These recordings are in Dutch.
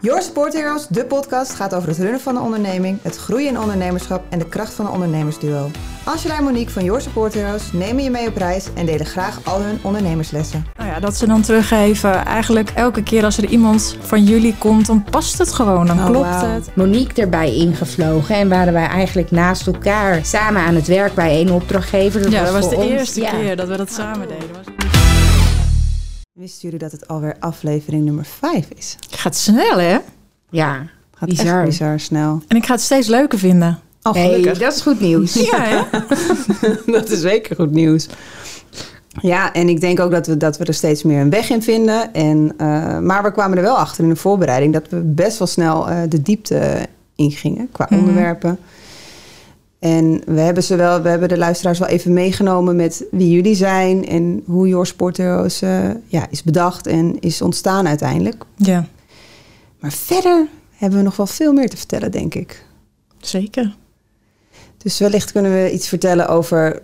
Your Support Heroes, de podcast, gaat over het runnen van een onderneming, het groeien in ondernemerschap en de kracht van een ondernemersduo. Angela en Monique van Your Support Heroes nemen je mee op reis en delen graag al hun ondernemerslessen. Nou ja, dat ze dan teruggeven. Eigenlijk elke keer als er iemand van jullie komt, dan past het gewoon. Dan Oh, klopt het. Monique erbij ingevlogen en waren wij eigenlijk naast elkaar samen aan het werk bij één opdrachtgever. Ja, dat was de ons- eerste ja. keer dat we dat samen deden. Wisten jullie dat het alweer aflevering nummer 5 is? Gaat snel, hè? Ja, Gaat Bizar. echt bizar snel. En ik ga het steeds leuker vinden. Oh, hey, dat is goed nieuws. Ja, dat is zeker goed nieuws. Ja, en ik denk ook dat we, dat we er steeds meer een weg in vinden. En, eh, maar we kwamen er wel achter in de voorbereiding dat we best wel snel eh, de diepte ingingen qua Mhm. onderwerpen. En we hebben, ze wel, we hebben de luisteraars wel even meegenomen met wie jullie zijn en hoe Your Sport Heroes eh, ja, is bedacht en is ontstaan uiteindelijk. Ja, Maar verder hebben we nog wel veel meer te vertellen, denk ik. zeker. Dus wellicht kunnen we iets vertellen over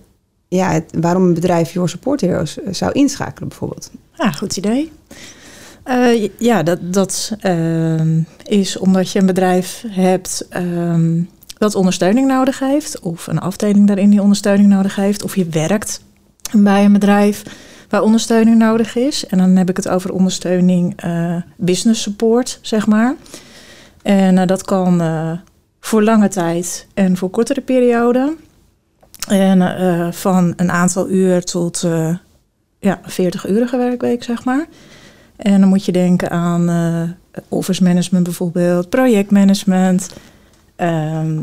ja, het- waarom een bedrijf Your Support Heroes eh, zou inschakelen, bijvoorbeeld. Ja, goed idee. Eh, ja, dat, dat ehm, is omdat je een bedrijf hebt ehm, dat ondersteuning nodig heeft, of een afdeling daarin die ondersteuning nodig heeft, of je werkt bij een bedrijf waar ondersteuning nodig is. En dan heb ik het over ondersteuning eh, business support, zeg maar. En eh, dat kan eh, voor lange tijd en voor kortere perioden. En van een aantal uur tot ja, 40-urige werkweek, zeg maar. En dan moet je denken aan office management bijvoorbeeld, projectmanagement, ehm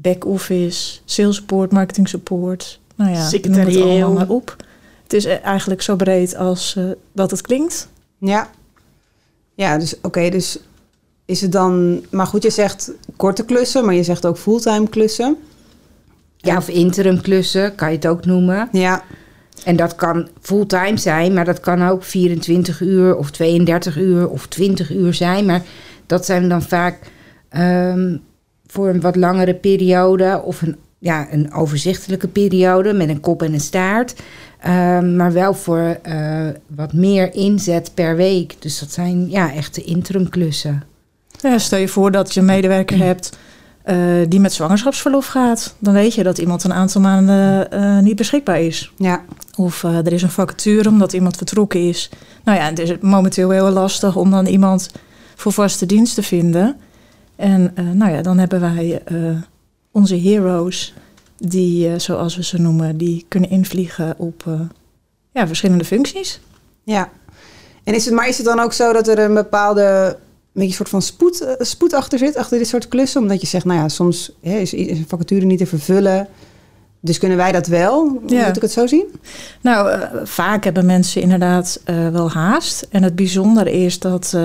back-office, sales support, marketing support. Nou ja, noem het Secretarieel. allemaal maar op. Het is eh, eigenlijk zo breed als eh, dat het klinkt. Ja. Ja, dus oké, dus is het dan... Maar goed, je zegt korte klussen, maar je zegt ook fulltime klussen. Ja, of interim klussen kan je het ook noemen. Ja, En dat kan fulltime zijn, maar dat kan ook 24 uur of 32 uur of 20 uur zijn. Maar dat zijn dan vaak ehm, voor een wat langere periode of een, ja, een overzichtelijke periode met een kop en een staart. Ehm, maar wel voor eh, wat meer inzet per week. Dus dat zijn ja, echte interim klussen. Ja, stel je voor dat je een medewerker hebt eh, die met zwangerschapsverlof gaat. Dan weet je dat iemand een aantal maanden eh, niet beschikbaar is. ja, Of er is een vacature omdat iemand vertrokken is. Nou ja, het is momenteel heel lastig om dan iemand voor vaste dienst te vinden. En eh, nou ja, dan hebben wij eh, onze heroes, die, eh, zoals we ze noemen, die kunnen invliegen op ja, verschillende functies. ja. En is het, maar is het dan ook zo dat er een bepaalde... Een beetje soort van spoed, spoed achter zit, achter dit soort klussen? Omdat je zegt, nou ja, soms hè, is, is een vacature niet te vervullen. Dus kunnen wij dat wel? Ja. Moet ik het zo zien? Nou, vaak hebben mensen inderdaad wel haast. En het bijzondere is dat,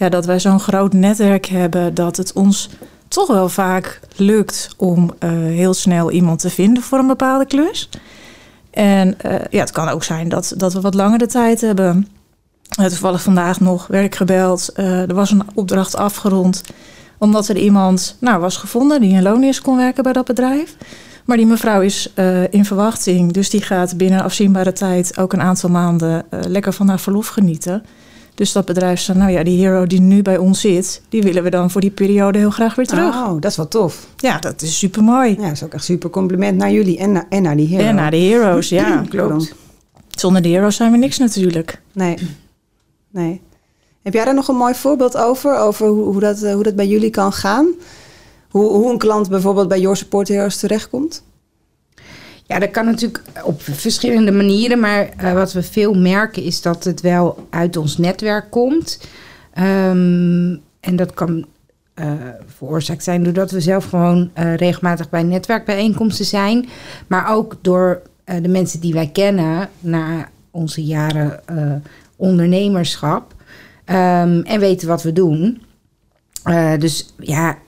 ja, dat wij zo'n groot netwerk hebben dat het ons toch wel vaak lukt om eh, heel snel iemand te vinden voor een bepaalde klus. En eh, ja, het kan ook zijn dat, dat we wat langere tijd hebben. Eh, toevallig vandaag nog werd ik gebeld. Eh, er was een opdracht afgerond. Omdat er iemand nou, was gevonden die in loondienst kon werken bij dat bedrijf. Maar die mevrouw is in verwachting. Dus die gaat binnen afzienbare tijd ook een aantal maanden lekker van haar verlof genieten. Dus dat bedrijf zei, nou ja, die hero die nu bij ons zit, die willen we dan voor die periode heel graag weer terug. Oh, dat is wel tof. Ja, dat is super mooi. Ja, dat is ook echt super compliment naar jullie en, naar- en naar die hero. En naar de heroes, ja. Klopt. Zonder de heroes zijn we niks natuurlijk. Nee. Nee. Heb jij daar nog een mooi voorbeeld over? Over hoe, hoe, dat, eh, hoe dat bij jullie kan gaan? Hoe, hoe een klant bijvoorbeeld bij Your Support Heroes terechtkomt? Ja, dat kan natuurlijk op verschillende manieren. Maar eh, wat we veel merken is dat het wel uit ons netwerk komt. Ehm, en dat kan eh, veroorzaakt zijn doordat we zelf gewoon eh, regelmatig bij netwerkbijeenkomsten zijn. Maar ook door de mensen die wij kennen na onze jaren ondernemerschap. Ehm, en weten wat we doen. Dus ja,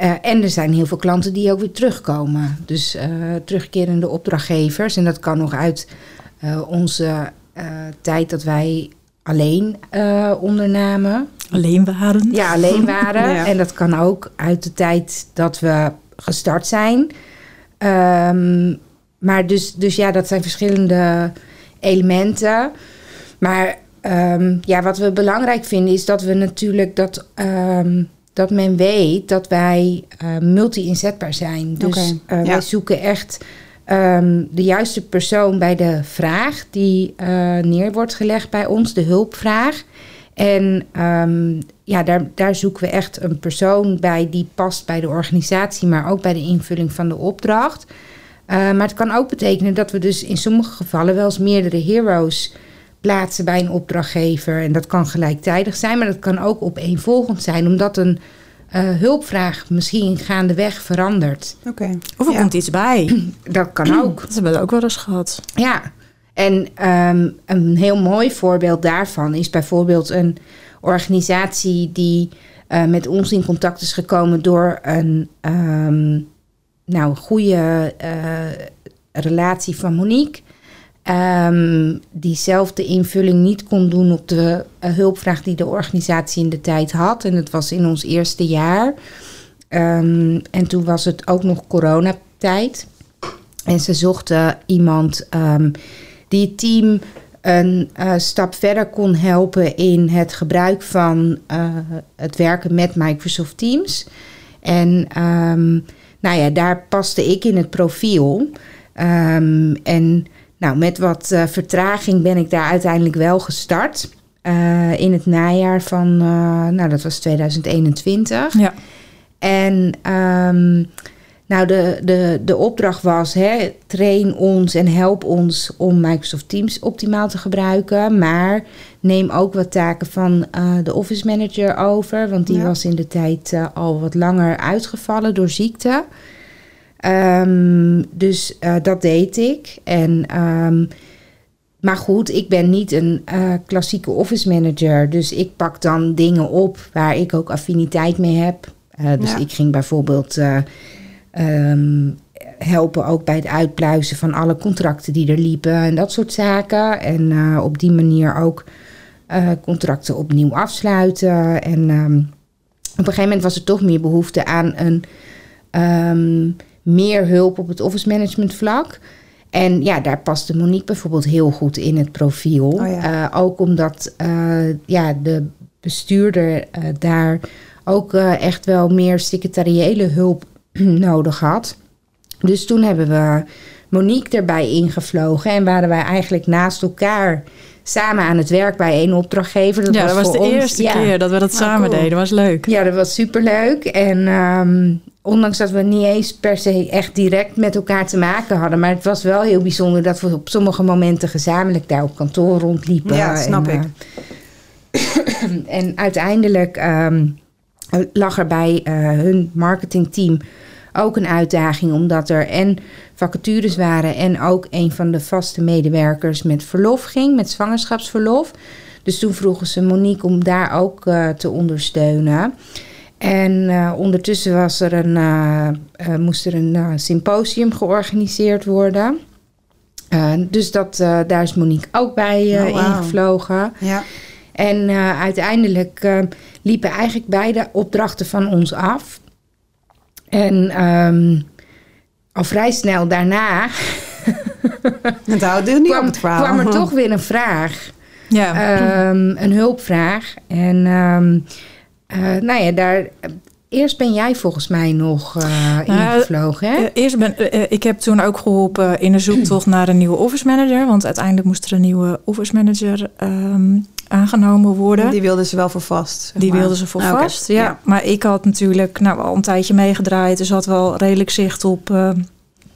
eh, en er zijn heel veel klanten die ook weer terugkomen. Dus eh, terugkerende opdrachtgevers. En dat kan nog uit eh, onze tijd dat wij alleen ondernamen. Alleen waren. Ja, alleen waren. Ja. En dat kan ook uit de tijd dat we gestart zijn. Ehm, maar dus, dus ja, dat zijn verschillende elementen. Maar ehm, ja, wat we belangrijk vinden is dat we natuurlijk dat, ehm, dat men weet dat wij eh, multi-inzetbaar zijn. Dus Oké, eh, ja. wij zoeken echt ehm, de juiste persoon bij de vraag die eh, neer wordt gelegd bij ons, de hulpvraag. En ehm, ja, daar, daar zoeken we echt een persoon bij die past bij de organisatie, maar ook bij de invulling van de opdracht. Uh, maar het kan ook betekenen dat we dus in sommige gevallen wel eens meerdere heroes plaatsen bij een opdrachtgever. En dat kan gelijktijdig zijn, maar dat kan ook opeenvolgend zijn, omdat een uh, hulpvraag misschien gaandeweg verandert. Oké. Of er Ja. komt iets bij. Dat kan ook. Dat hebben we ook wel eens gehad. Ja, en ehm, een heel mooi voorbeeld daarvan is bijvoorbeeld een organisatie die eh, met ons in contact is gekomen door een ehm, nou, goede eh, relatie van Monique. Ehm, die zelf de invulling niet kon doen op de eh, hulpvraag die de organisatie in de tijd had. En het was in ons eerste jaar. Ehm, en toen was het ook nog coronatijd. En ze zochten iemand ehm, die het team een eh, stap verder kon helpen in het gebruik van eh, het werken met Microsoft Teams. En nou ja, daar paste ik in het profiel. En nou, met wat eh, vertraging ben ik daar uiteindelijk wel gestart. eh, in het najaar van, eh, nou dat was 2021. Ja. En ehm, nou, de, de, de opdracht was: hè, train ons en help ons om Microsoft Teams optimaal te gebruiken. Maar neem ook wat taken van de Office Manager over. Want die Ja. was in de tijd al wat langer uitgevallen door ziekte. Ehm, dus eh, dat deed ik. En, ehm, maar goed, ik ben niet een eh, klassieke office manager. Dus ik pak dan dingen op waar ik ook affiniteit mee heb. Eh, dus Ja. ik ging bijvoorbeeld eh, ehm, helpen ook bij het uitpluizen van alle contracten die er liepen en dat soort zaken. En op die manier ook contracten opnieuw afsluiten. En op een gegeven moment was er toch meer behoefte aan een meer hulp op het office management vlak. En ja, daar paste Monique bijvoorbeeld heel goed in het profiel. Oh ja. Eh, ook omdat eh, ja, de bestuurder eh, daar ook echt wel meer secretariële hulp nodig had. Dus toen hebben we Monique erbij ingevlogen en waren wij eigenlijk naast elkaar samen aan het werk bij één opdrachtgever. Dat ja, dat was voor de ons- eerste ja. keer dat we dat Oh, samen cool. deden. was leuk. Ja, dat was superleuk. En ehm, ondanks dat we niet eens per se echt direct met elkaar te maken hadden. Maar het was wel heel bijzonder dat we op sommige momenten gezamenlijk daar op kantoor rondliepen. Ja, snap en, ik. eh, en uiteindelijk ehm, lag er bij eh, hun marketingteam ook een uitdaging. Omdat er en vacatures waren en ook een van de vaste medewerkers met verlof ging. Met zwangerschapsverlof. Dus toen vroegen ze Monique om daar ook eh, te ondersteunen. En eh, ondertussen was er een, eh, eh, moest er een symposium georganiseerd worden. Dus dat, daar is Monique ook bij Oh, ingevlogen. Ja. En uiteindelijk liepen eigenlijk beide opdrachten van ons af. En ehm, al vrij snel daarna Het houdt nu niet op kwam, het verhaal. kwam er toch weer een vraag. Ja. Ehm, een hulpvraag. En ehm, eh, nou ja, daar... Eerst ben jij volgens mij nog eh, Nou, ingevlogen, hè? Eh, eerst ben, ik heb toen ook geholpen in de zoektocht naar een nieuwe office manager. Want uiteindelijk moest er een nieuwe office manager ehm, aangenomen worden. Die wilden ze wel voor vast. zeg Die wilden ze voor Ah, vast. Ja. Maar ik had natuurlijk nou, al een tijdje meegedraaid. Dus had wel redelijk zicht op eh,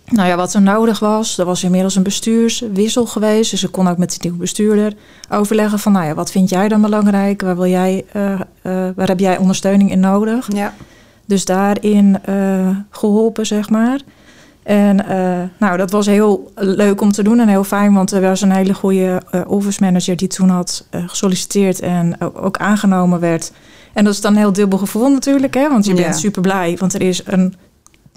nou ja, wat er nodig was. Er was inmiddels een bestuurswissel geweest. Dus ik kon ook met de nieuwe bestuurder overleggen van... nou ja, wat vind jij dan belangrijk? Waar, wil jij, eh, eh, waar heb jij ondersteuning in nodig? Ja. Dus daarin eh, geholpen, zeg maar. En nou, dat was heel leuk om te doen en heel fijn, want er was een hele goede office manager die toen had gesolliciteerd en ook, ook aangenomen werd. En dat is dan een heel dubbel gevoel natuurlijk, hè? want je Ja. bent super blij, want er is een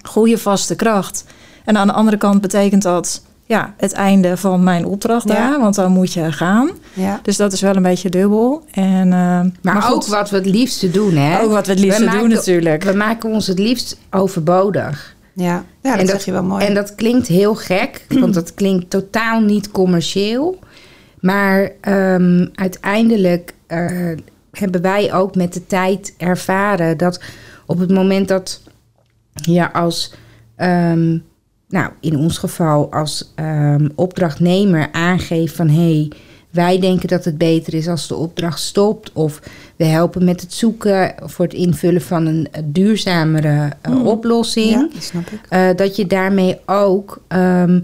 goede vaste kracht. En aan de andere kant betekent dat ja, het einde van mijn opdracht Ja. daar, want dan moet je gaan. Ja. Dus dat is wel een beetje dubbel. En, eh, maar ook wat we het liefste doen, hè? ook wat we het liefst We doen maken- natuurlijk. We maken ons het liefst overbodig. Ja. ja, dat En dat- zeg je wel mooi. En dat klinkt heel gek, want dat klinkt totaal niet commercieel. Maar ehm, uiteindelijk eh, hebben wij ook met de tijd ervaren dat op het moment dat je als, ehm, nou in ons geval als ehm, opdrachtnemer aangeeft van hé, hey, wij denken dat het beter is als de opdracht stopt. Of we helpen met het zoeken voor het invullen van een duurzamere uh, Mm. oplossing. Ja, die snap ik. Eh, dat je daarmee ook ehm,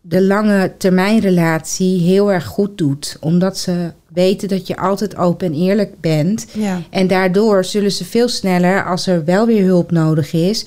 de lange termijnrelatie heel erg goed doet. Omdat ze weten dat je altijd open en eerlijk bent. Ja. En daardoor zullen ze veel sneller, als er wel weer hulp nodig is,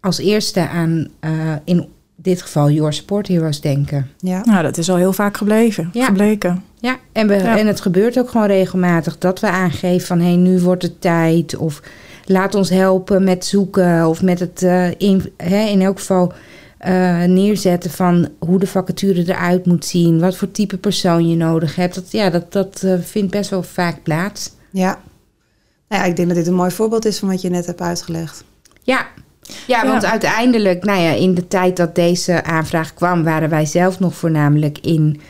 als eerste aan eh, in dit geval Your Support Heroes denken. Ja. Nou, dat is al heel vaak gebleven, Ja. gebleken. Ja, en, we, Ja. en het gebeurt ook gewoon regelmatig dat we aangeven van hé, hey, nu wordt het tijd. Of laat ons helpen met zoeken of met het eh, in, hè, in elk geval eh, neerzetten van hoe de vacature eruit moet zien. Wat voor type persoon je nodig hebt. Dat, ja, dat, dat eh, vindt best wel vaak plaats. Ja. Nou ja, ik denk dat dit een mooi voorbeeld is van wat je net hebt uitgelegd. Ja. Ja, want Ja. uiteindelijk, nou ja, in de tijd dat deze aanvraag kwam, waren wij zelf nog voornamelijk in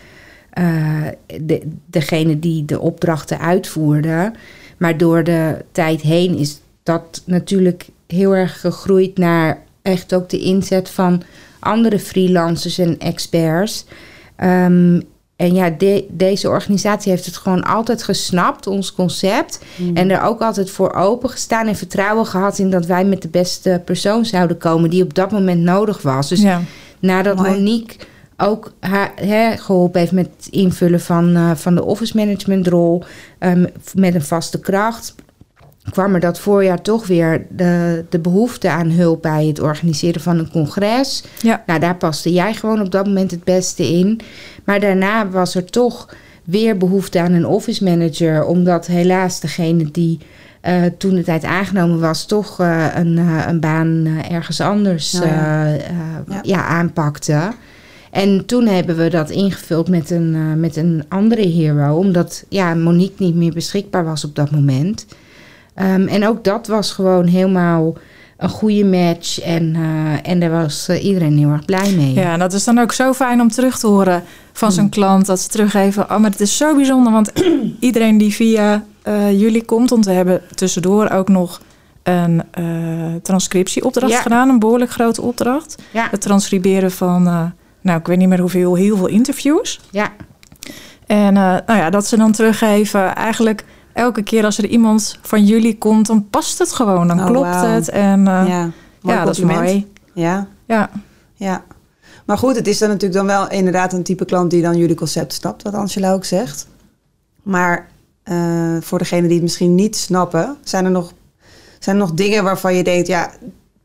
eh, de, degene die de opdrachten uitvoerde. Maar door de tijd heen is dat natuurlijk heel erg gegroeid naar echt ook de inzet van andere freelancers en experts. Ehm, en ja, de- deze organisatie heeft het gewoon altijd gesnapt, ons concept. En er ook altijd voor open gestaan en vertrouwen gehad in dat wij met de beste persoon zouden komen die op dat moment nodig was. Dus ja. nadat Mooi. Monique ook haar, geholpen heeft met het invullen van, eh, van de office management rol ehm, met een vaste kracht, kwam er dat voorjaar toch weer de, de behoefte aan hulp bij het organiseren van een congres. Ja. Nou, daar paste jij gewoon op dat moment het beste in. Maar daarna was er toch weer behoefte aan een office manager, omdat helaas degene die eh, toen de tijd aangenomen was, toch eh, een, eh, een baan ergens anders Nou ja. Ja. ja. aanpakte. En toen hebben we dat ingevuld met een, met een andere hero, omdat ja, Monique niet meer beschikbaar was op dat moment. Ehm, en ook dat was gewoon helemaal een goede match. En, eh, en daar was eh, iedereen heel erg blij mee. Ja, en dat is dan ook zo fijn om terug te horen van zo'n Mm. klant. Dat ze teruggeven, oh, maar het is zo bijzonder. Want iedereen die via eh, jullie komt, want we hebben tussendoor ook nog een transcriptieopdracht Ja. gedaan. Een behoorlijk grote opdracht. Ja, Het transcriberen van, nou ik weet niet meer hoeveel, heel veel interviews. ja, En nou ja, dat ze dan teruggeven, eigenlijk elke keer als er iemand van jullie komt, dan past het gewoon. Dan Oh, klopt het. En eh, ja, dat is mooi. Ja, Ja. ja. Maar goed, het is dan natuurlijk dan wel inderdaad een type klant die dan jullie concept snapt, wat Angela ook zegt. Maar eh, voor degenen die het misschien niet snappen, zijn er nog, zijn er nog dingen waarvan je denkt, ja,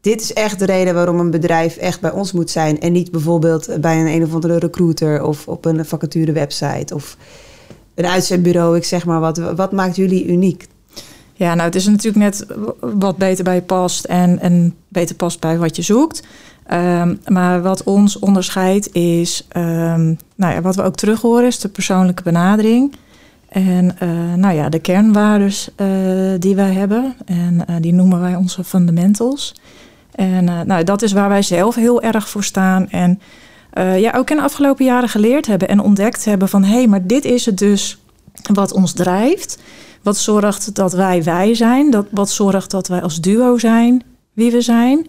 dit is echt de reden waarom een bedrijf echt bij ons moet zijn. En niet bijvoorbeeld bij een een of andere recruiter of op een vacature website of een uitzendbureau, ik zeg maar wat. Wat maakt jullie uniek? Ja, nou, het is natuurlijk net wat beter bij je past en, en beter past bij wat je zoekt. Ehm, maar wat ons onderscheidt is, ehm, nou ja, wat we ook terug horen, is de persoonlijke benadering. En eh, nou ja, de kernwaardes eh, die wij hebben. En eh, die noemen wij onze fundamentals. En nou, dat is waar wij zelf heel erg voor staan. En eh, ja, ook in de afgelopen jaren geleerd hebben en ontdekt hebben van... hé, hey, maar dit is het dus wat ons drijft. Wat zorgt dat wij wij zijn. Dat, wat zorgt dat wij als duo zijn wie we zijn.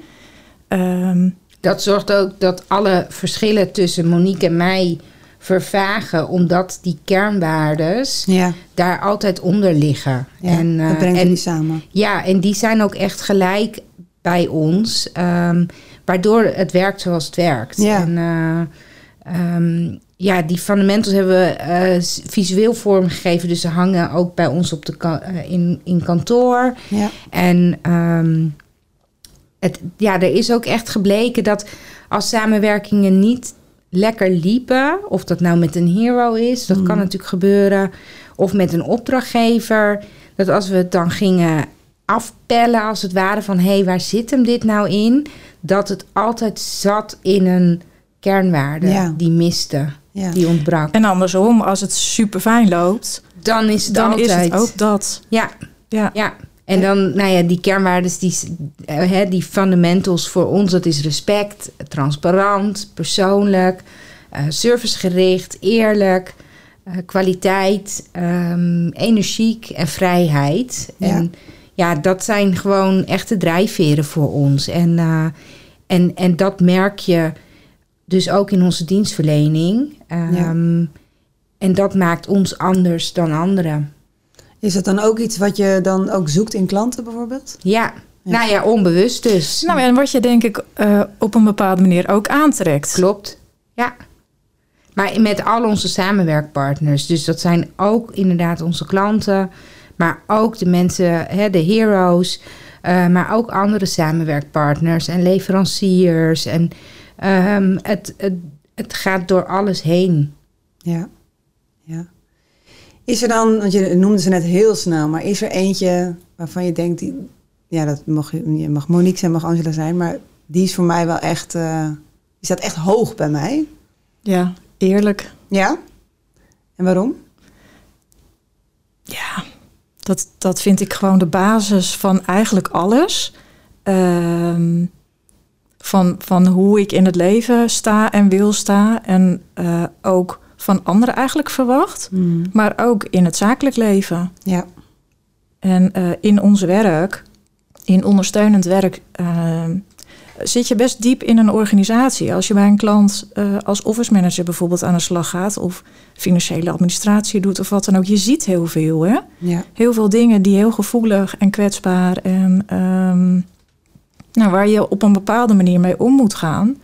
Ehm, dat zorgt ook dat alle verschillen tussen Monique en mij vervagen, omdat die kernwaardes Ja, daar altijd onder liggen. ja en, eh, dat brengt en, jullie samen. Ja, en die zijn ook echt gelijk bij ons, ehm, waardoor het werkt zoals het werkt. Ja. En eh, ehm, ja, die fundamentals hebben we s- visueel vormgegeven, dus ze hangen ook bij ons op de ka- eh, in, in kantoor. Ja, En ehm, het, ja, er is ook echt gebleken dat als samenwerkingen niet lekker liepen, of dat nou met een hero is, dat Mm. kan natuurlijk gebeuren, of met een opdrachtgever, dat als we het dan gingen afpellen als het ware van hé, hey, waar zit hem dit nou in? Dat het altijd zat in een kernwaarde Ja. die miste, ja. die ontbrak. en andersom, als het super fijn loopt, Dan is het dan altijd. is het ook dat. Ja, Ja. Ja, en dan, nou ja, die kernwaarden, die, eh, hè, die fundamentals voor ons, dat is respect, transparant, persoonlijk, eh, servicegericht, eerlijk. eh, kwaliteit, ehm, energiek en vrijheid. Ja. En ja, dat zijn gewoon echte drijfveren voor ons. En, eh, en, en dat merk je dus ook in onze dienstverlening. Ehm, En dat maakt ons anders dan anderen. Is het dan ook iets wat je dan ook zoekt in klanten bijvoorbeeld? Ja, nou ja, onbewust dus. Nou, en wat je denk ik eh, op een bepaalde manier ook aantrekt. Klopt, ja. Maar met al onze samenwerkpartners. Dus dat zijn ook inderdaad onze klanten. Maar ook de mensen, hè, de heroes. eh, maar ook andere samenwerkpartners en leveranciers. En ehm, het, het, het gaat door alles heen. Ja. ja. Is er dan, want je noemde ze net heel snel, maar is er eentje waarvan je denkt, die, ja, dat mag, je mag Monique zijn, mag Angela zijn, maar die is voor mij wel echt, eh, die staat echt hoog bij mij. Ja, eerlijk. Ja? En waarom? Ja, dat, dat vind ik gewoon de basis van eigenlijk alles. Ehm, van, van hoe ik in het leven sta en wil staan. En eh, ook van anderen eigenlijk verwacht. Maar ook in het zakelijk leven. Ja. En eh, in ons werk, in ondersteunend werk, ehm, zit je best diep in een organisatie. Als je bij een klant eh, als office manager bijvoorbeeld aan de slag gaat, of financiële administratie doet of wat dan ook, je ziet heel veel. Hè? Ja. Heel veel dingen die heel gevoelig en kwetsbaar en ehm, nou, waar je op een bepaalde manier mee om moet gaan.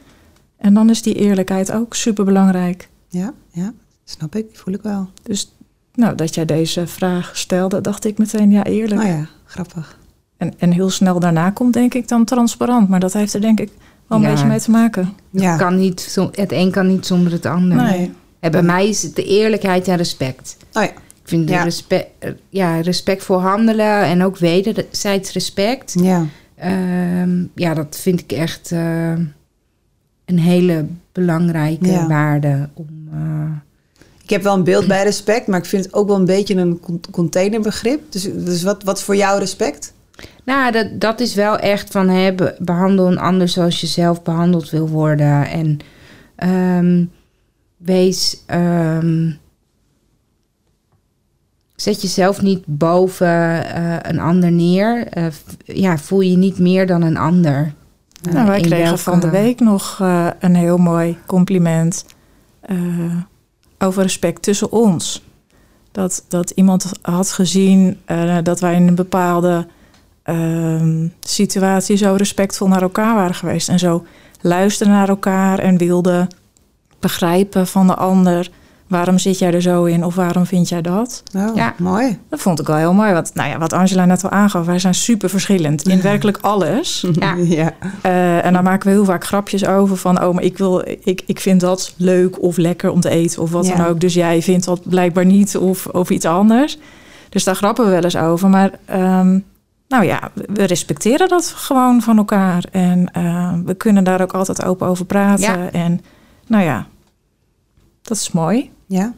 En dan is die eerlijkheid ook super belangrijk. Ja, ja, snap ik, voel ik wel. Dus nou, dat jij deze vraag stelde, dacht ik meteen, ja, eerlijk. Oh ja, grappig. En, en heel snel daarna komt denk ik dan transparant. Maar dat heeft er denk ik wel een Ja. beetje mee te maken. Ja. Kan niet, zo- het een kan niet zonder het ander. Nee. En bij mij is het de eerlijkheid en respect. Oh ja. Ik vind de Ja. respe- ja, respectvol handelen en ook wederzijds respect. Ja. Ehm, ja, dat vind ik echt eh, een hele belangrijke Ja. waarde. Om, eh, Ik heb wel een beeld bij respect, maar ik vind het ook wel een beetje een con- containerbegrip. Dus, dus wat, wat is voor jou respect? Nou, dat, dat is wel echt van hè, be- behandel een ander zoals je zelf behandeld wil worden. En ehm, wees. ehm, zet jezelf niet boven eh, een ander neer. Eh, ja, voel je niet meer dan een ander. Eh, nou, wij in kregen welke- van de week nog eh, een heel mooi compliment eh, over respect tussen ons. Dat, dat iemand had gezien eh, dat wij in een bepaalde ehm, situatie zo respectvol naar elkaar waren geweest. En zo luisterden naar elkaar en wilden begrijpen van de ander. Waarom zit jij er zo in of waarom vind jij dat? Oh, Ja. mooi. Dat vond ik wel heel mooi. Want, nou ja, wat Angela net al aangaf, wij zijn super verschillend in werkelijk alles. Ja. ja. Eh, en daar maken we heel vaak grapjes over van, oh, maar ik, wil, ik, ik vind dat leuk of lekker om te eten of wat Ja. dan ook. Dus jij vindt dat blijkbaar niet of, of iets anders. Dus daar grappen we wel eens over. Maar ehm, nou ja, we respecteren dat gewoon van elkaar. En eh, we kunnen daar ook altijd open over praten. Ja. En nou ja, dat is mooi. Ja.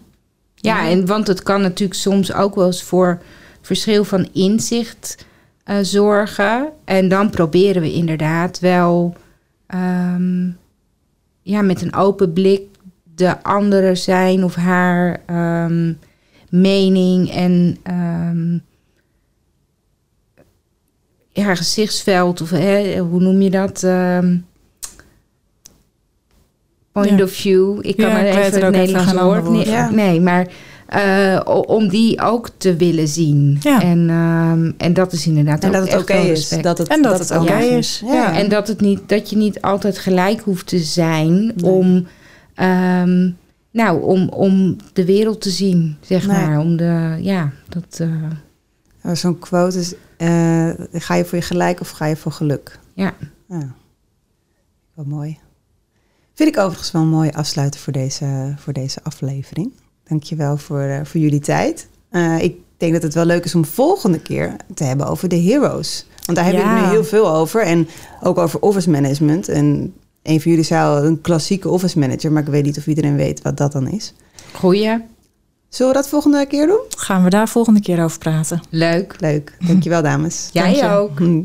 Ja, en want het kan natuurlijk soms ook wel eens voor verschil van inzicht eh, zorgen. En dan proberen we inderdaad wel ehm, ja, met een open blik de andere zijn of haar ehm, mening en ehm, ja, gezichtsveld of hè, hoe noem je dat? Ehm, point Ja. of view. Ik kan Ja, er even het even Nederlands woord voor. Nee, maar eh, om die ook te willen zien. Ja. En, ehm, en dat is inderdaad En ook dat het echt oké wel is. respect. Dat het, En dat het oké is. Ja. Ja. En dat, het niet, dat je niet altijd gelijk hoeft te zijn Nee. om, ehm, nou, om, om de wereld te zien, zeg Nee. maar. Om de, ja, dat, eh, Zo'n quote is, eh, ga je voor je gelijk of ga je voor geluk? ja. Ja. Wel mooi. Vind ik overigens wel een mooie afsluiter voor deze, voor deze aflevering. Dankjewel voor, eh, voor jullie tijd. Eh, ik denk dat het wel leuk is om volgende keer te hebben over de heroes. Want daar hebben Ja. het nu heel veel over. En ook over office management. En een van jullie zei al een klassieke office manager. Maar ik weet niet of iedereen weet wat dat dan is. Goeie, Zullen we dat volgende keer doen? Gaan we daar volgende keer over praten. leuk. Leuk. Dankjewel dames. Jij Dank je. ook. Hm.